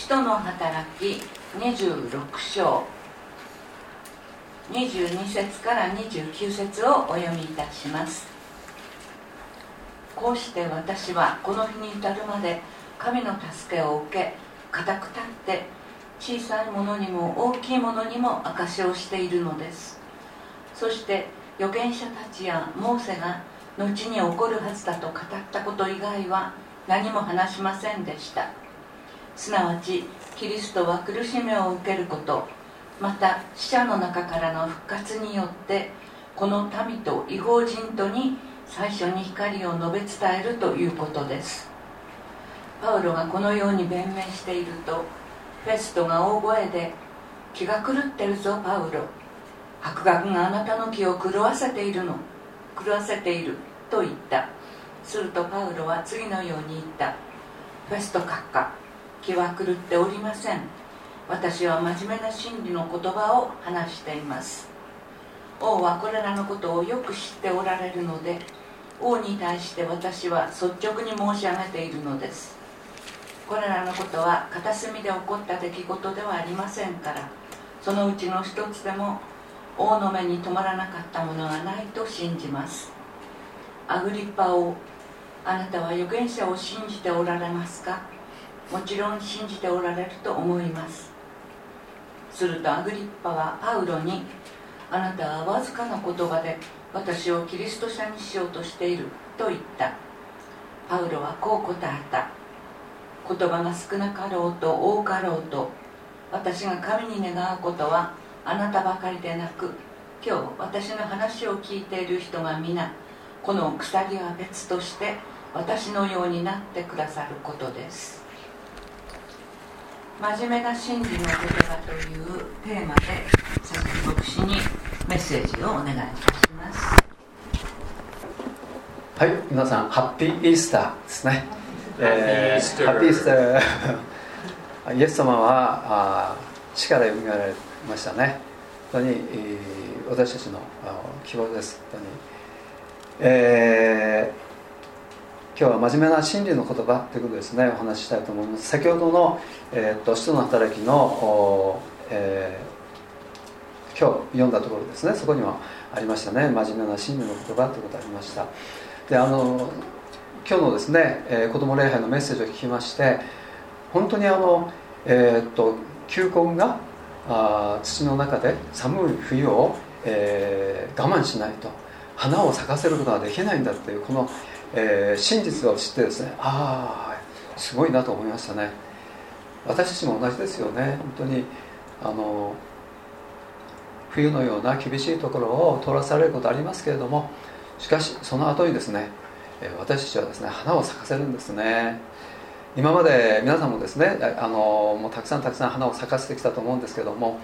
使徒の働き26章。22節から29節をお読みいたします。こうして私はこの日に至るまで神の助けを受け固く立って小さいものにも大きいものにも証しをしているのです。そして預言者たちやモーセが後に起こるはずだと語ったこと以外は何も話しませんでした。すなわちキリストは苦しみを受けること。また死者の中からの復活によってこの民と違法人とに最初に光を述べ伝えるということです。パウロがこのように弁明しているとフェストが大声で「気が狂ってるぞパウロ。白学があなたの気を狂わせているの。狂わせている」と言った。するとパウロは次のように言った。フェスト閣下気は狂っておりません。私は真面目な真理の言葉を話しています。王はこれらのことをよく知っておられるので王に対して私は率直に申し上げているのです。これらのことは片隅で起こった出来事ではありませんからそのうちの一つでも王の目に留まらなかったものがないと信じます。アグリッパ王あなたは預言者を信じておられますか？もちろん信じておられると思います。するとアグリッパはパウロにあなたはわずかな言葉で私をキリスト者にしようとしていると言った。パウロはこう答えた言葉が少なかろうと多かろうと私が神に願うことはあなたばかりでなく今日私の話を聞いている人が皆この鎖は別として私のようになってくださることです。真面目な真理の言葉というテーマで佐々木牧師にメッセージをお願いいたします。はい皆さんハッピーイースターですね。ハッピーイースターイエス様はあ死からよみがえられましたね。本当に、えー、私たちの希望です。本当に。えー、今日は真面目な真理の言葉ということですね。お話ししたいと思います。先ほどの、えーと、使徒の働きの、えー、今日読んだところですね。そこにもありましたね。真面目な真理の言葉ということがありました。であの今日のですね、えー、子供礼拝のメッセージを聞きまして本当にあの、えーと、球根があ土の中で寒い冬を、えー、我慢しないと花を咲かせることができないんだっていうこの、えー、真実を知ってですねああすごいなと思いましたね。私たちも同じですよね。本当にあの冬のような厳しいところを通らされることありますけれどもしかしその後にですね私たちはですね花を咲かせるんですね。今まで皆さんもですねあのもうたくさんたくさん花を咲かせてきたと思うんですけども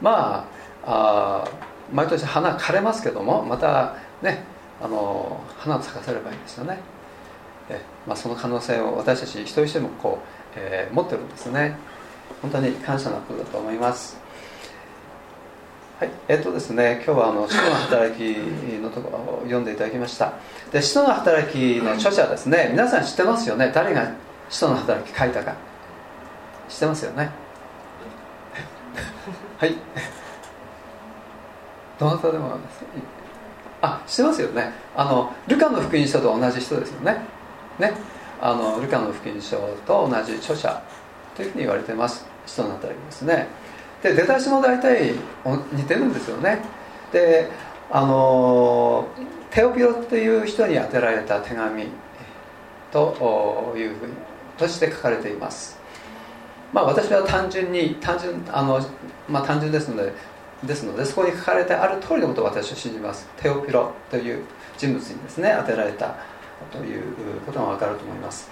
まああ毎年花枯れますけどもまたねあの花を咲かせればいいんですよね。え、まあ、その可能性を私たち一人一人もこう、えー、持ってるんですね。本当に感謝なことだと思います。はいえっ、とですね今日はあの使徒の働きのところを読んでいただきました。で使徒の働きの著者ですね。皆さん知ってますよね？誰が使徒の働き書いたか。知ってますよね？はい。どなたでもあ知ってますよね。あのルカの福音書と同じ人ですよね。ね。あのルカの福音書と同じ著者というふうに言われてます。人のあたりですね。で出だしも大体似てるんですよね。であのテオピロっていう人に宛てられた手紙というふうにとして書かれています。まあ私は単純に単純あの、まあ、単純ですのでですのでそこに書かれてある通りのことを私は信じます。テオピロという人物にですね当てられたということが分かると思います。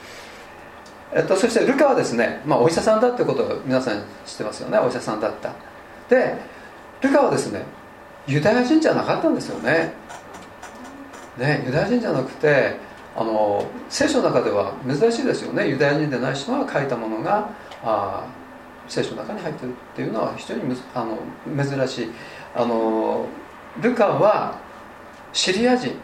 えっと、そしてルカはですね、まあ、お医者さんだってことを皆さん知ってますよね。お医者さんだった。でルカはですねユダヤ人じゃなかったんですよね。ねユダヤ人じゃなくてあの聖書の中では珍しいですよね。ユダヤ人でない人が書いたものがあ聖書の中に入ってるっていうのは非常にむあの珍しい。あのルカはシリア人で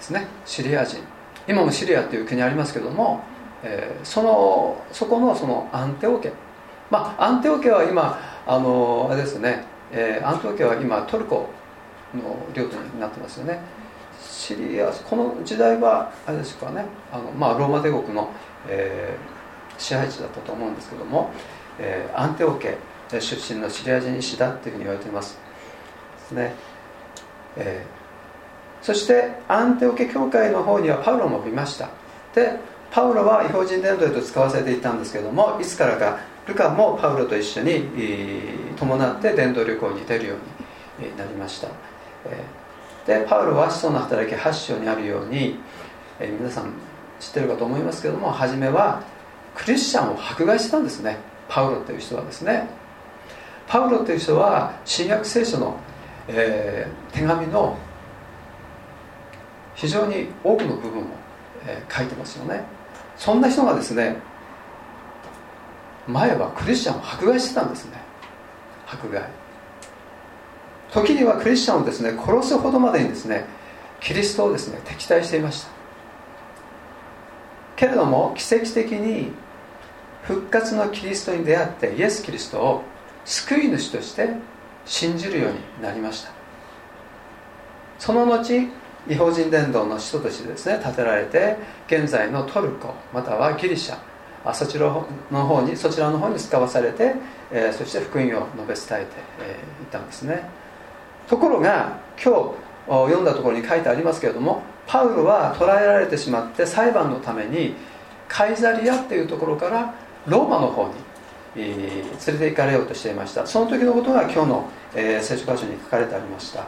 すね。シリア人。今もシリアっていう国ありますけども、えー、そのそこのそのアンテオ家まあアンテオ家は今あのあれですね、えー、アンテオ家は今トルコの領土になってますよね。シリアこの時代はあれですかね。あの、まあ、ローマ帝国の、えー、支配地だったと思うんですけども、え、アンテオ家出身のシリア人医師だっていうふうに言われています。ね、えー、そしてアンテオ家教会の方にはパウロもいました。でパウロは違法人伝道へと使わせていたんですけどもいつからかルカもパウロと一緒に伴って伝道旅行に出るようになりました、でパウロは使徒の働き8章にあるように、え皆さん知ってるかと思いますけども初めはクリスチャンを迫害したんですね。パウロという人はですねパウロという人は新約聖書の、えー、手紙の非常に多くの部分を、えー、書いてますよね。そんな人がですね前はクリスチャンを迫害してたんですね。迫害。時にはクリスチャンをですね殺すほどまでにですねキリストをですね敵対していました。けれども奇跡的に復活のキリストに出会ってイエス・キリストを救い主として信じるようになりました。その後違法人伝道の使徒としてですね建てられて現在のトルコまたはギリシャあそちらの方にそちらの方に使わされて、えー、そして福音を述べ伝えて、えー、いたんですね。ところが今日読んだところに書いてありますけれどもパウロは捕らえられてしまって裁判のためにカイザリアっていうところからローマの方に、えー、連れて行かれようとしていました。その時のことが今日の、えー、聖書箇所に書かれてありました。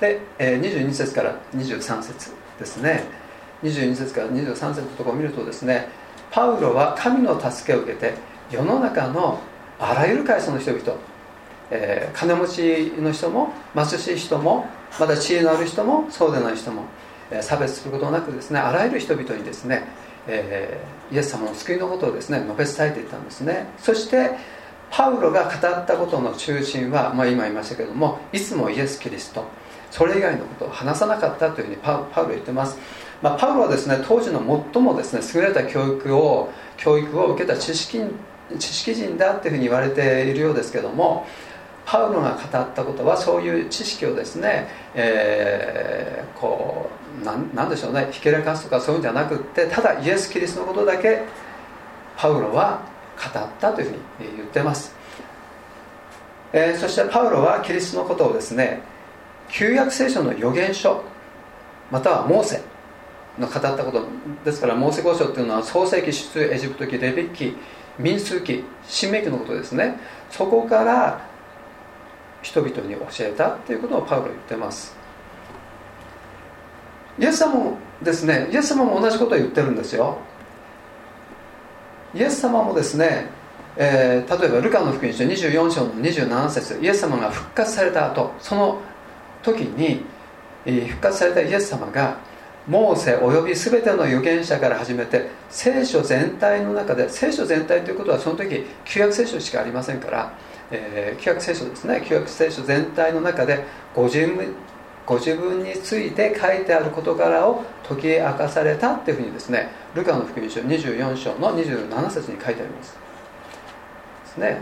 で、えー、22節から23節ですね。22節から23節のところを見るとですねパウロは神の助けを受けて世の中のあらゆる階層の人々、えー、金持ちの人も貧しい人もまた知恵のある人もそうでない人も、えー、差別することなくですねあらゆる人々にですね、えー、イエス様の救いのことをですね述べ伝えていったんですね。そしてパウロが語ったことの中心は、まあ、今言いましたけどもいつもイエス・キリスト。それ以外のことを話さなかったというふうにパウロ言ってます、まあ、パウロはですね当時の最もですね優れた教育を教育を受けた知識知識人だっていうふうに言われているようですけどもパウロが語ったことはそういう知識をですね、えー、こうなんなんでしょうね。ひけらかすとかそういうんじゃなくってただイエス・キリストのことだけパウロは語ったというふうに言ってます、えー、そしてパウロはキリストのことをですね旧約聖書の預言書またはモーセの語ったことですからモーセ五書っていうのは創世記出エジプト記レビッ記民数記新明記のことですね。そこから人々に教えたっていうことをパウロ言ってます。イエス様もですねイエス様も同じことを言ってるんですよ。イエス様もですね、えー、例えばルカの福音書24章の27節イエス様が復活された後その時に、えー、復活されたイエス様がモーセおよび全ての預言者から始めて聖書全体の中で聖書全体ということはその時旧約聖書しかありませんから、えー、旧約聖書ですね旧約聖書全体の中でご自分ご自分について書いてある事柄を解き明かされたっていうふうにですねルカの福音書24章の27節に書いてあります。ですね。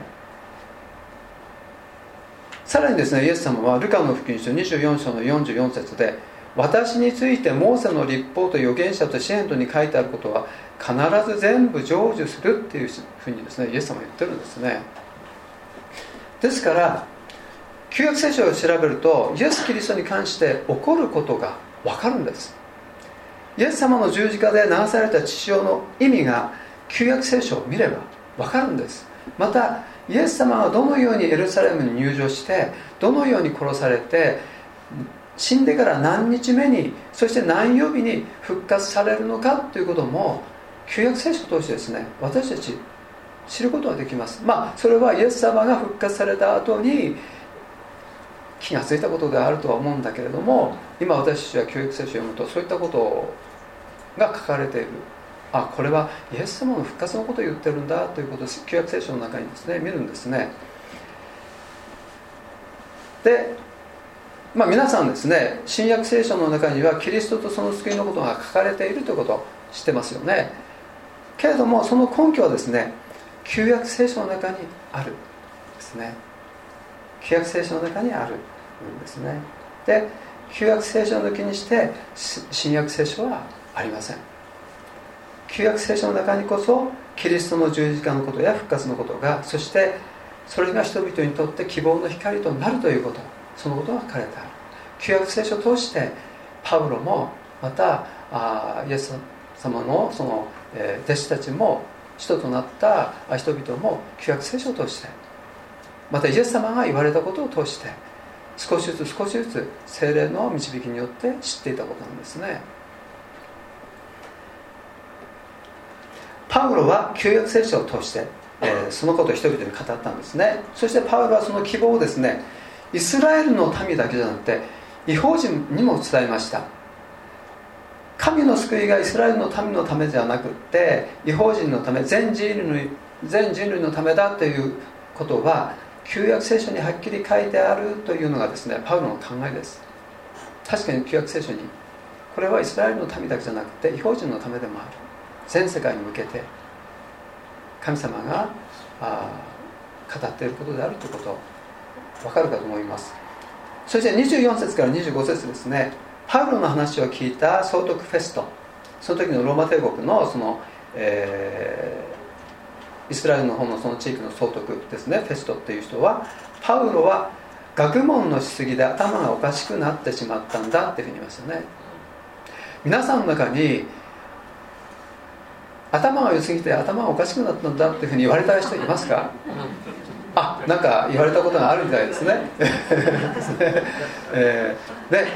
さらにですねイエス様はルカの福音書24章の44節で私についてモーセの立法と預言者と支援とに書いてあることは必ず全部成就するっていうふうにですねイエス様は言ってるんですね。ですから旧約聖書を調べるとイエス・キリストに関して起こることが分かるんです。イエス様の十字架で流された血潮の意味が旧約聖書を見れば分かるんです。またイエス様がどのようにエルサレムに入場してどのように殺されて死んでから何日目にそして何曜日に復活されるのかということも旧約聖書を通してですね私たち知ることができます。まあそれはイエス様が復活された後に気が付いたことであるとは思うんだけれども今私たちは教育聖書を読むとそういったことが書かれている。あこれはイエス様の復活のことを言ってるんだということを旧約聖書の中にですね見るんですね。でまあ皆さんですね新約聖書の中にはキリストとその救いのことが書かれているということを知ってますよね。けれどもその根拠はですね旧約聖書の中にあるですね。旧約聖書の中にあるんですね。で旧約聖書を抜きにして新約聖書はありません。旧約聖書の中にこそキリストの十字架のことや復活のことがそしてそれが人々にとって希望の光となるということそのことが書かれてある。旧約聖書を通してパウロもまたあイエス様のその、えー、弟子たちも使徒となった人々も旧約聖書を通してまたイエス様が言われたことを通して少しずつ少しずつ精霊の導きによって知っていたことなんですね。パウロは旧約聖書を通して、えー、そのことを人々に語ったんですね。そしてパウロはその希望をですねイスラエルの民だけじゃなくて違法人にも伝えました。神の救いがイスラエルの民のためではなくって違法人のため全人類全人類のためだということは旧約聖書にはっきり書いてあるというのがですねパウロの考えです。確かに旧約聖書にこれはイスラエルの民だけじゃなくて違法人のためでもある。全世界に向けて神様があ語っていることであるということ分かるかと思います。そして24節から25節ですねパウロの話を聞いた総督フェストその時のローマ帝国のその、え、イスラエルの方のその地域の総督ですねフェストっていう人はパウロは学問のしすぎで頭がおかしくなってしまったんだっていうふうに言いますよね。皆さんの中に頭が良すぎて頭がおかしくなったんだっていうふうに言われた人いますか？あなんか言われたことがあるみたいですね。えー、で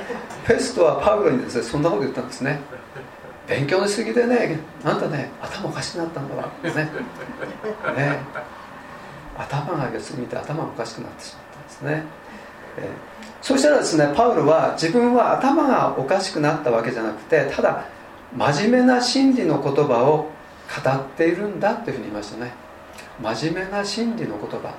フェストはパウロにですねそんなこと言ったんですね勉強しすぎでねあんたね頭おかしくなったんだわ。ね。ね。頭が良すぎて頭おかしくなってしまったんですね、えー、そしたらですねパウロは自分は頭がおかしくなったわけじゃなくてただ真面目な真理の言葉を語っているんだというふうに言いましたね。真面目な真理の言葉。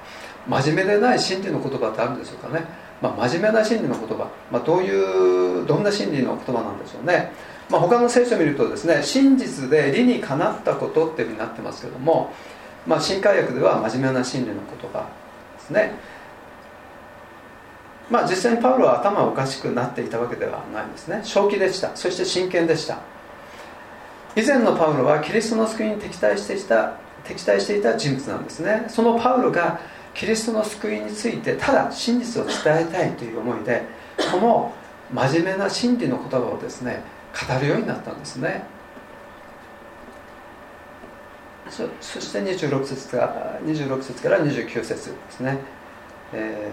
真面目でない真理の言葉ってあるんでしょうかね、まあ、真面目な真理の言葉、まあ、どういうどんな真理の言葉なんでしょうね、まあ、他の聖書を見るとですね真実で理にかなったことっていうふうになってますけども、まあ、新海訳では真面目な真理の言葉ですねまあ実際にパウロは頭おかしくなっていたわけではないんですね。正気でした。そして真剣でした。以前のパウロはキリストの救いに敵対していた敵対していた人物なんですね。そのパウロがキリストの救いについてただ真実を伝えたいという思いでこの真面目な真理の言葉をですね語るようになったんですね。そそして26節から26節から29節ですね、え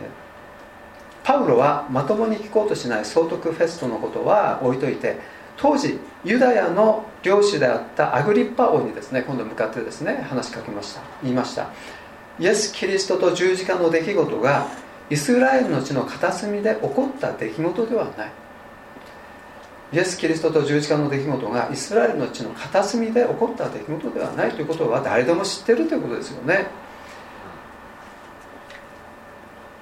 ー、パウロはまともに聞こうとしない総督フェストのことは置いといて当時ユダヤの領主であったアグリッパ王にですね今度向かってですね話しかけました。言いました。イエス・キリストと十字架の出来事がイスラエルの地の片隅で起こった出来事ではない。イエス・キリストと十字架の出来事がイスラエルの地の片隅で起こった出来事ではないということは誰でも知ってるということですよね。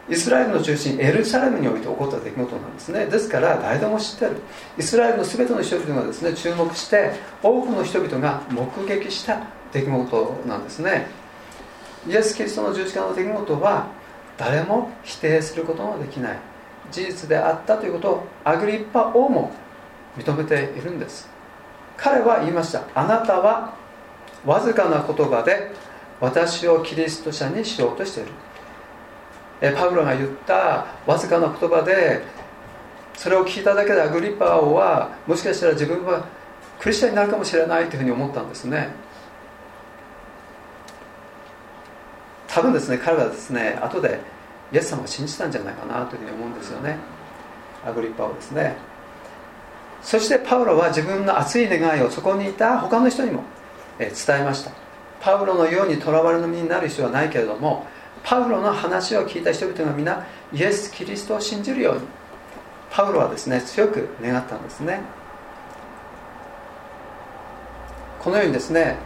イスラエルの中心エルサレムにおいて起こった出来事なんですね。ですから誰でも知ってる。イスラエルの全ての人々がですね注目して多くの人々が目撃した出来事なんですね。イエス・キリストの十字架の出来事は誰も否定することができない。事実であったということをアグリッパ王も認めているんです。彼は言いました。あなたはわずかな言葉で私をキリスト者にしようとしている。えパウロが言ったわずかな言葉でそれを聞いただけでアグリッパ王はもしかしたら自分はクリスチャンになるかもしれないというふうに思ったんですね。多分ですね彼はですね後でイエス様を信じたんじゃないかなというふうに思うんですよね。アグリッパをですね。そしてパウロは自分の熱い願いをそこにいた他の人にも伝えました。パウロのようにとらわれの身になる必要はないけれどもパウロの話を聞いた人々が皆イエス・キリストを信じるようにパウロはですね強く願ったんですね。このようにですね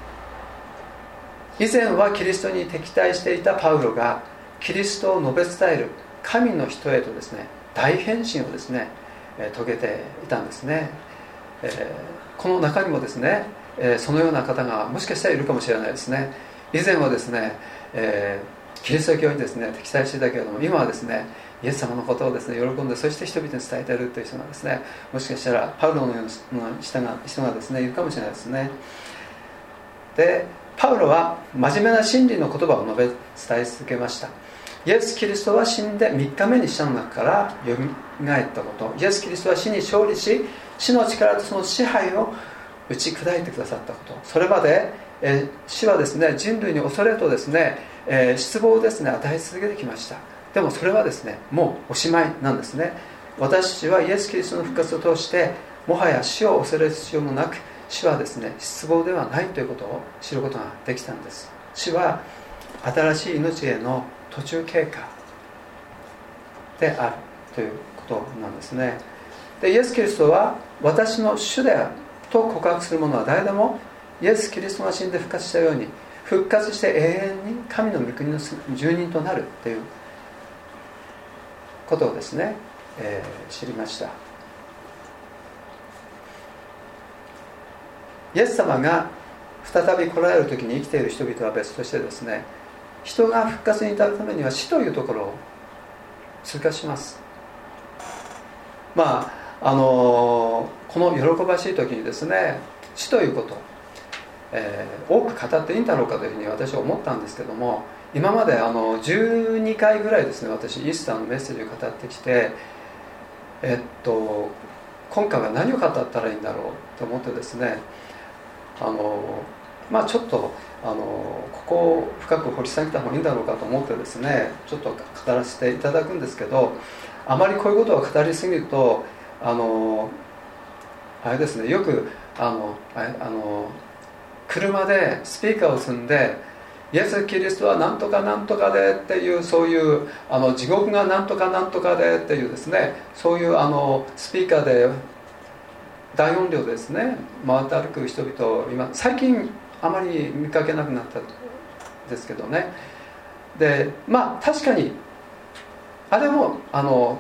以前はキリストに敵対していたパウロがキリストを述べ伝える神の人へとですね大変身をですね遂げていたんですね、え、この中にもですね、え、そのような方がもしかしたらいるかもしれないですね。以前はですね、えキリスト教にですね敵対していたけれども今はですねイエス様のことをですね喜んでそして人々に伝えているという人がですねもしかしたらパウロのような人が人がですねいるかもしれないですね。でパウロは真面目な真理の言葉を述べ伝え続けました。イエス・キリストは死んで3日目に死者の中からよみがえったこと。イエス・キリストは死に勝利し死の力とその支配を打ち砕いてくださったこと。それまで、え死はですね人類に恐れとですねえ、失望をですね与え続けてきました。でもそれはですねもうおしまいなんですね。私たちはイエス・キリストの復活を通してもはや死を恐れる必要もなく死はですね失望ではないということを知ることができたんです。死は新しい命への途中経過。であるということなんですね。でイエス・キリストは私の主であると告白する者は誰でもイエス・キリストが死んで復活したように復活して永遠に神の御国の住人となるということをですね、えー、知りました。イエス様が再び来られる時に生きている人々は別としてですね人が復活に至るためには死というところを通過します。まああのこの喜ばしい時にですね死ということえー、多く語っていいんだろうかというふうに私は思ったんですけども今まであの12回ぐらいですね私イースターのメッセージを語ってきてえっと今回は何を語ったらいいんだろうと思ってですねあのまあちょっとあのここを深く掘り下げた方がいいんだろうかと思ってですねちょっと語らせていただくんですけどあまりこういうことを語りすぎるとあのあれですねよくあのあの車でスピーカーを積んでイエス・キリストはなんとかなんとかでっていうそういうあの地獄がなんとかなんとかでっていうですねそういうあのスピーカーで大音量ですね回って歩く人々今最近あまり見かけなくなったんですけどね。でまあ確かにあれもあの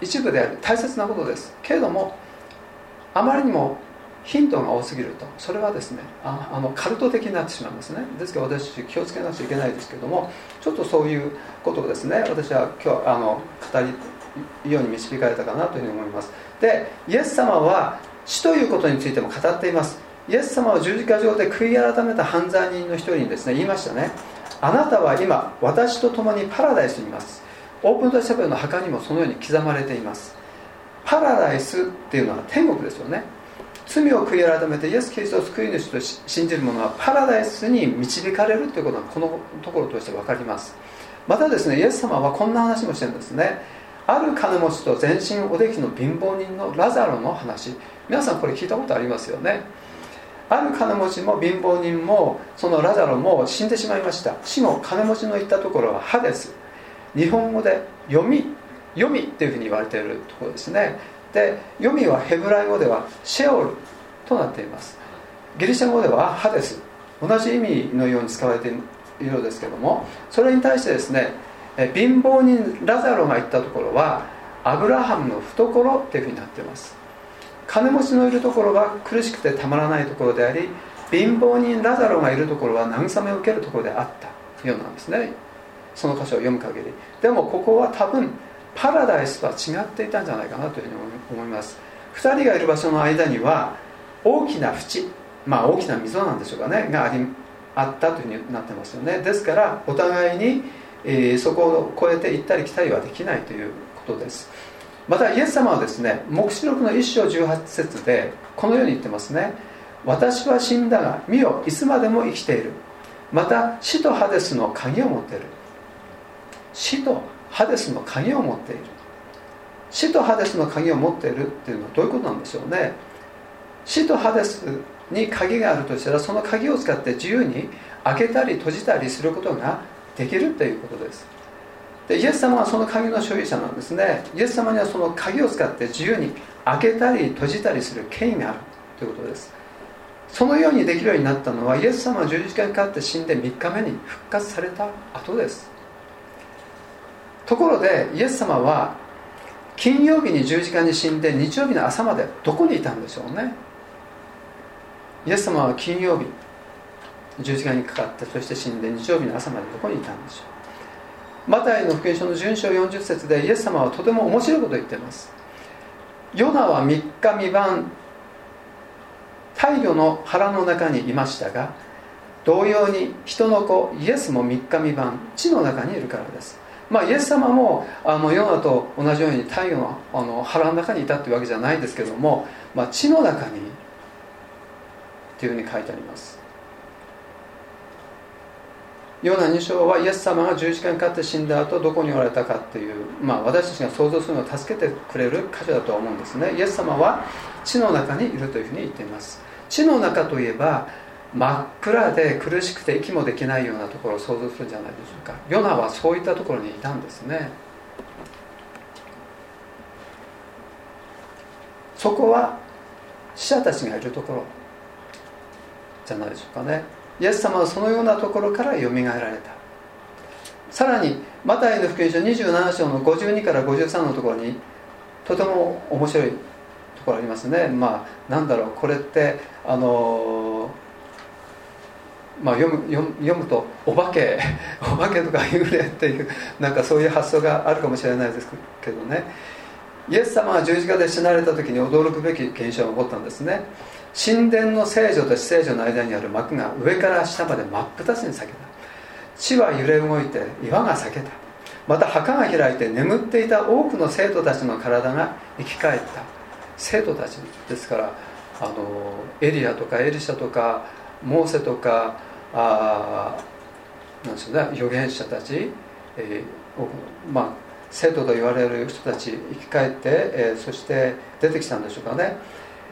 一部で大切なことです。けれどもあまりにもヒントが多すぎるとそれはですねああのカルト的になってしまうんですね。ですから私気をつけなくちゃいけないですけどもちょっとそういうことをですね私は今日あの語りように導かれたかなというふうに思います。でイエス様は死ということについても語っています。イエス様は十字架上で悔い改めた犯罪人の一人にですね言いましたね。あなたは今私と共にパラダイスにいます。オープンドシャベルの墓にもそのように刻まれています。パラダイスっていうのは天国ですよね。罪を悔い改めてイエス・キリストを救い主と信じる者はパラダイスに導かれるということがこのところとして分かります。またですねイエス様はこんな話もしてるんですね。ある金持ちと全身おできの貧乏人のラザロの話。皆さんこれ聞いたことありますよね。ある金持ちも貧乏人もそのラザロも死んでしまいました。死後金持ちの言ったところは歯です。日本語で読み読みっていうふうに言われているところですね。で読みはヘブライ語ではシェオルとなっています。ギリシャ語ではハデス同じ意味のように使われているようですけどもそれに対してですね貧乏人ラザロが言ったところはアブラハムの懐っていうふうになっています。金持ちのいるところは苦しくてたまらないところであり貧乏人ラザロがいるところは慰めを受けるところであった。ようなんですね。その箇所を読む限り。でもここは多分パラダイスとは違っていたんじゃないかなというふうに思います。2人がいる場所の間には大きな淵まあ大きな溝なんでしょうかねがありあったというふうになってますよね。ですからお互いに、えー、そこを越えて行ったり来たりはできないということです。またイエス様はですね黙示録の1章18節でこのように言ってますね。私は死んだが見よいつまでも生きている。また死とハデスの鍵を持っている。死とハデスの鍵を持っている。死とハデスの鍵を持っているっていうのはどういうことなんでしょうね。死とハデスに鍵があるとしたらその鍵を使って自由に開けたり閉じたりすることができるということです。でイエス様はその鍵の所有者なんですね。イエス様にはその鍵を使って自由に開けたり閉じたりする権威があるということです。そのようにできるようになったのはイエス様は十字架にかかって死んで3日目に復活された後です。ところでイエス様は金曜日に十字架に死んで日曜日の朝までどこにいたんでしょうね。イエス様は金曜日十字架にかかってそして死んで日曜日の朝までどこにいたんでしょう。マタイの福音書の順章40節でイエス様はとても面白いことを言っています。ヨナは3日未晩太陽の腹の中にいましたが同様に人の子イエスも3日未晩地の中にいるからです。まあ、イエス様もあのヨナと同じように太陽のあの腹の中にいたっていうわけじゃないですけども、まあ、地の中にっていうふうに書いてあります。ヨナ2章はイエス様が十字架にかかって死んだ後どこにおられたかっていう、まあ、私たちが想像するのを助けてくれる箇所だと思うんですね。イエス様は地の中にいるというふうに言っています。地の中といえば真っ暗で苦しくて息もできないようなところを想像するんじゃないでしょうか。ヨナはそういったところにいたんですね。そこは死者たちがいるところじゃないでしょうかね。イエス様はそのようなところからよみがえられた。さらにマタイの福音書27章の52から53のところにとても面白いところありますね。まあなんだろうこれってあのまあ、読む読むとお化け お化けとか幽霊っていうなんかそういう発想があるかもしれないですけどね。イエス様が十字架で死なれた時に驚くべき現象が起こったんですね。神殿の聖女と死聖女の間にある幕が上から下まで真っ二つに裂けた。地は揺れ動いて岩が裂けた。また墓が開いて眠っていた多くの生徒たちの体が生き返った。生徒たちですからあのエリアとかエリシャとかモーセとかあなんですよね預言者たち、えー、まあ生徒と言われる人たち生き返って、えー、そして出てきたんでしょうかね、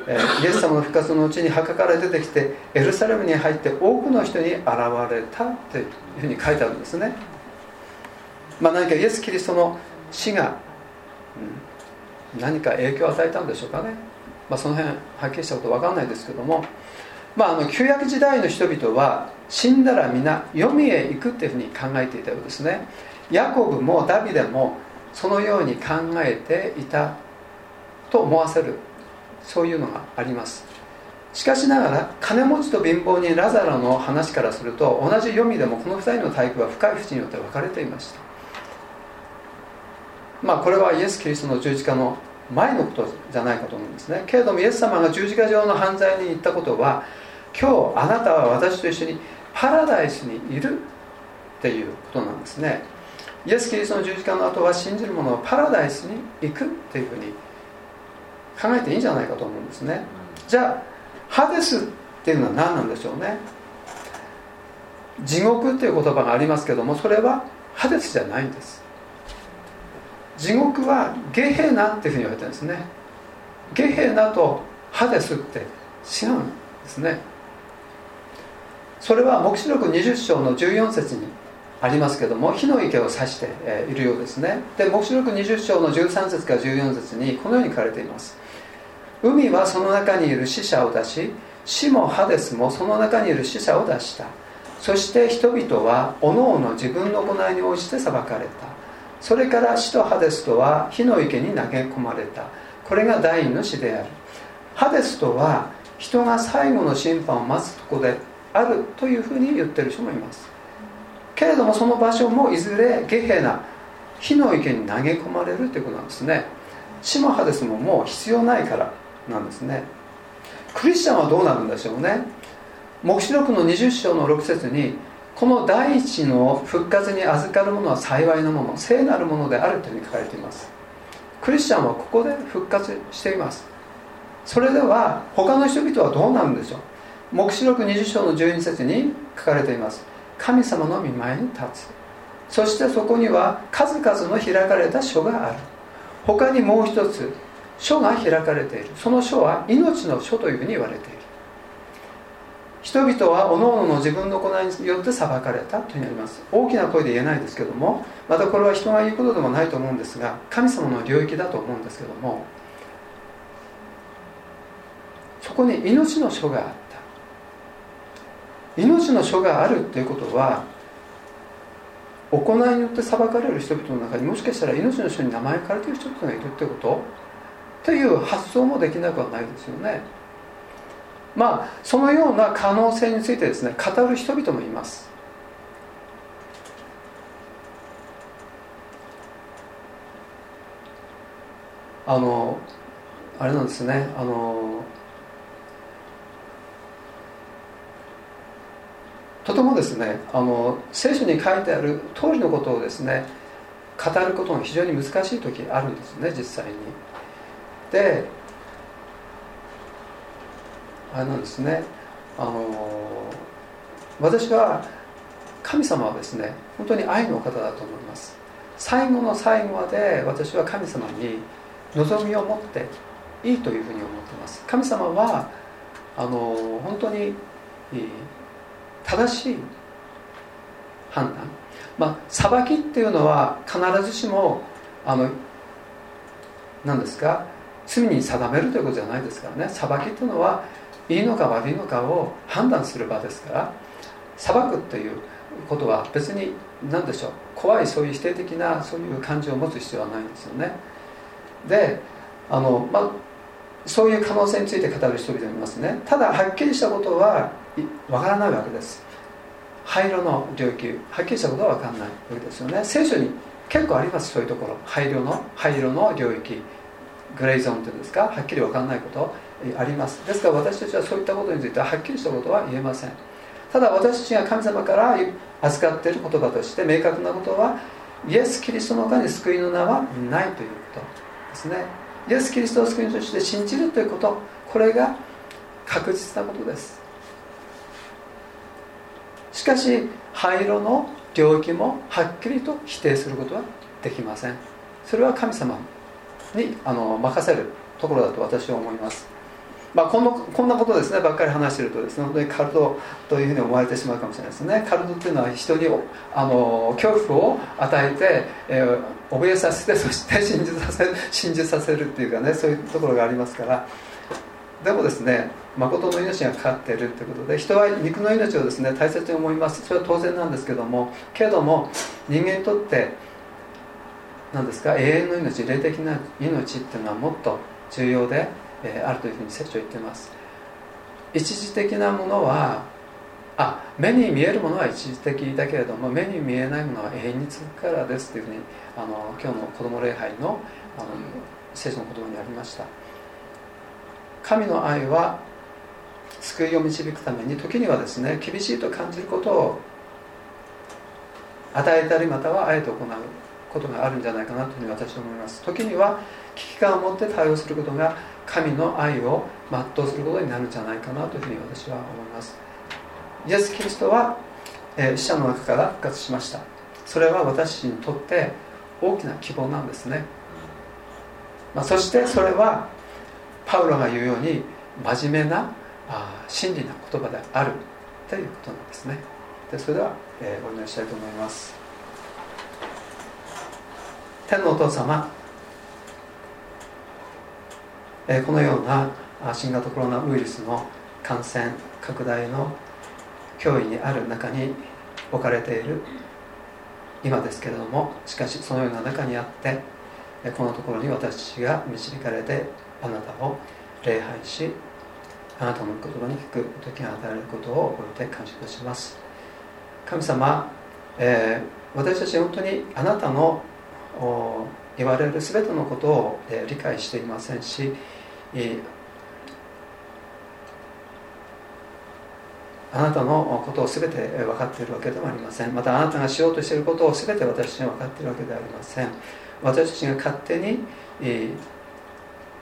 イエス様の復活のうちに墓から出てきてエルサレムに入って多くの人に現れたというふうに書いてあるんですね、まあ、何かイエス・キリストの死が、何か影響を与えたんでしょうかね、まあ、その辺はっきりしたこと分かんないですけども。まあ、あの旧約時代の人々は死んだら皆黄泉へ行くっていうふうに考えていたようですね。ヤコブもダビデもそのように考えていたと思わせるそういうのがあります。しかしながら金持ちと貧乏人ラザロの話からすると同じ読みでもこの2人の体育は深い淵によって分かれていました。まあこれはイエス・キリストの十字架の前のことじゃないかと思うんですね。けれどもイエス様が十字架上の犯罪に行ったことは今日あなたは私と一緒にパラダイスにいるっていうことなんですね。イエス・キリストの十字架の後は信じる者はパラダイスに行くっていうふうに考えていいんじゃないかと思うんですね。じゃあハデスっていうのは何なんでしょうね。地獄っていう言葉がありますけどもそれはハデスじゃないんです。地獄はゲヘナっていうふうに言われてるんですね。ゲヘナとハデスって違うんですね。それは黙示録20章の14節にありますけども火の池を指しているようですね。で黙示録20章の13節から14節にこのように書かれています。海はその中にいる死者を出し死もハデスもその中にいる死者を出した。そして人々はおのおの自分の行いに応じて裁かれた。それから死とハデスとは火の池に投げ込まれた。これが第二の死である。ハデスとは人が最後の審判を待つとこであるというふうに言ってる人もいます。けれどもその場所もいずれゲヘナ火の池に投げ込まれるということなんですね。シマハデスももう必要ないからなんですね。クリスチャンはどうなるんでしょうね。黙示録の20章の6節にこの第一の復活に預かるものは幸いなもの聖なるものであるというふうに書かれています。クリスチャンはここで復活しています。それでは他の人々はどうなるんでしょう。黙示録20章の12節に書かれています。神様の御前に立つ。そしてそこには数々の開かれた書がある。他にもう一つ書が開かれている。その書は命の書というふうに言われている。人々はおのおの自分の行いによって裁かれたというふうにあります。大きな声で言えないですけどもまたこれは人が言うことでもないと思うんですが神様の領域だと思うんですけどもそこに命の書があった命の書があるということは行いによって裁かれる人々の中にもしかしたら命の書に名前を書かれている人々がいるってこと？という発想もできなくはないですよね。まあそのような可能性についてですね語る人々もいます。あのあれなんですね。あのとてもですねあの聖書に書いてある通りのことをですね語ることが非常に難しい時あるんですね実際に。であれなんですねあの私は神様はですね本当に愛の方だと思います。最後の最後まで私は神様に望みを持っていいというふうに思ってます。神様はあの本当に正しい判断。まあ裁きっていうのは必ずしもあの何ですか罪に定めるということじゃないですからね。裁きっていうのはいいのか悪いのかを判断する場ですから。裁くということは別に何でしょう。怖いそういう否定的なそういう感情を持つ必要はないんですよね。であの、まあ、そういう可能性について語る人々もいますね。ただはっきりしたことはわからないわけです。灰色の領域。はっきりしたことは分かんないわけですよね。聖書に結構ありますそういうところ。灰色の灰色の領域。グレーゾーンというんですか？はっきり分かんないこと。あります。ですから私たちはそういったことについてははっきりしたことは言えません。ただ私たちが神様から預かっている言葉として明確なことはイエス・キリストの他に救いの名はないということですね。イエス・キリストを救いとして信じるということ。これが確実なことです。しかし灰色の領域もはっきりと否定することはできません。それは神様にあの任せるところだと私は思います。まあ、こんなこんなことですねばっかり話してるとですね本当にカルトというふうに思われてしまうかもしれないですね。カルトっていうのは人にあの恐怖を与えて、えー、怯えさせてそして信じさせる信じさせるっていうかねそういうところがありますから。でもですね誠の命がかかっているということで人は肉の命をですね大切に思います。それは当然なんですけどもけども人間にとって何ですか永遠の命霊的な命っていうのはもっと重要でえあるというふうに聖書は言っています。一時的なものはあ目に見えるものは一時的だけれども目に見えないものは永遠に続くからですというふうにあの今日の子ども礼拝のあの聖書の言葉にありました。神の愛は救いを導くために時にはですね厳しいと感じることを与えたりまたはあえて行うことがあるんじゃないかなというふうに私は思います。時には危機感を持って対応することが神の愛を全うすることになるんじゃないかなというふうに私は思います。イエス・キリストは、えー、死者の中から復活しました。それは私にとって大きな希望なんですね、まあ、そしてそれはパウロが言うように真面目なあ真理な言葉であるということなんですね。でそれでは、えー、お祈りしたいと思います。天のお父様えこのような新型コロナウイルスの感染拡大の脅威にある中に置かれている今ですけれどもしかしそのような中にあってこのところに私が導かれてあなたを礼拝しあなたの言葉に聞く時が与えられることを覚えて感謝いたします。神様、えー、私たち本当にあなたの言われる全てのことを、え理解していませんしあなたのことを全て分かっているわけではありません。またあなたがしようとしていることを全て私に分かっているわけではありません。私たちが勝手に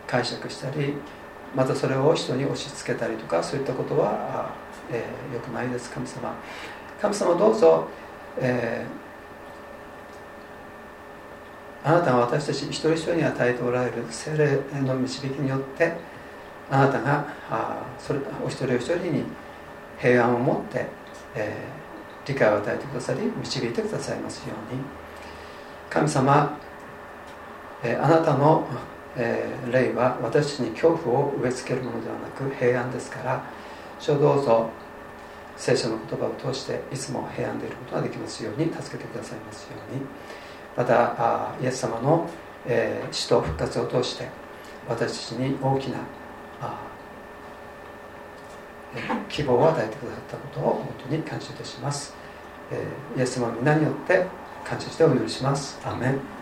解釈したりまたそれを人に押し付けたりとかそういったことは、えー、よくないです。神様。神様どうぞ、えー、あなたが私たち一人一人に与えておられる精霊の導きによってあなたがあそれお一人お一人に平安を持って、えー、理解を与えてくださり導いてくださいますように。神様、えー、あなたの、えー、霊は私たちに恐怖を植え付けるものではなく平安ですから主をどうぞ聖書の言葉を通していつも平安でいることができますように助けてくださいますように。またあイエス様の、えー、死と復活を通して私たちに大きなえ希望を与えてくださったことを本当に感謝いたします、えイエス様の皆によって感謝してお祈りします。アメン。